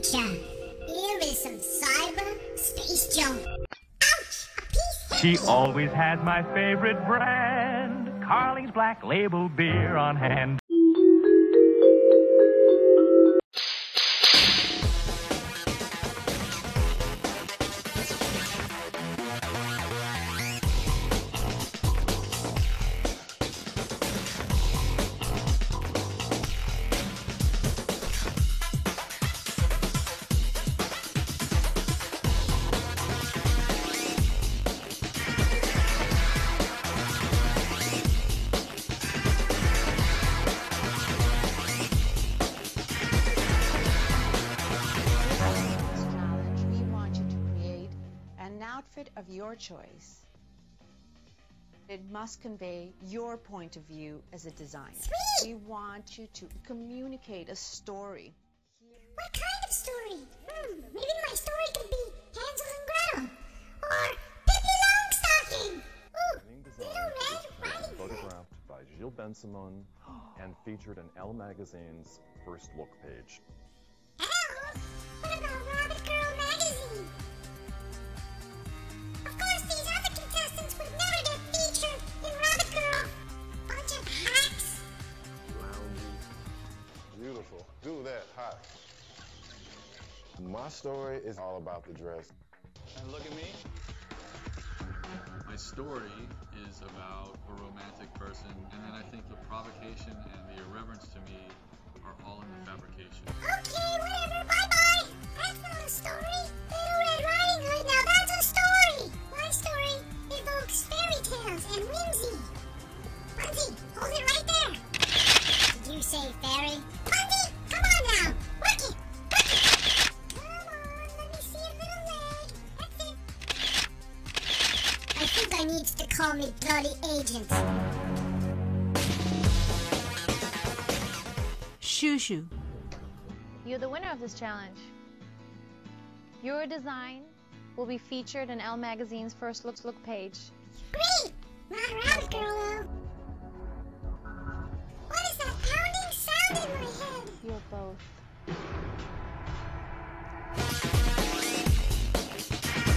future. Here is some cyber space junk. Ouch! She always has my favorite brand, Carling's Black Label beer on hand. Outfit of your choice. It must convey your point of view as a designer. Sweet. We want you to communicate a story. What kind of story? Hmm, maybe my story could be Hansel and Gretel. Or Pippi Longstocking. Ooh, Winning Little design Red Riding photographed by Gilles Bensimon and featured in Elle magazine's first look page. My story is all about the dress. And look at me. My story is about a romantic person, and then I think the provocation and the irreverence to me are all in the fabrication. Okay, whatever. Bye bye. That's not a story. Little Red Riding Hood. Now that's a story. My story evokes fairy tales and whimsy. Bunty, hold it right there. Did you say fairy? guy needs to call me bloody agent. Shoo. You're the winner of this challenge. Your design will be featured in Elle Magazine's First Looks Look page. Great! Round, girl. What is that pounding sound in my head? You're both.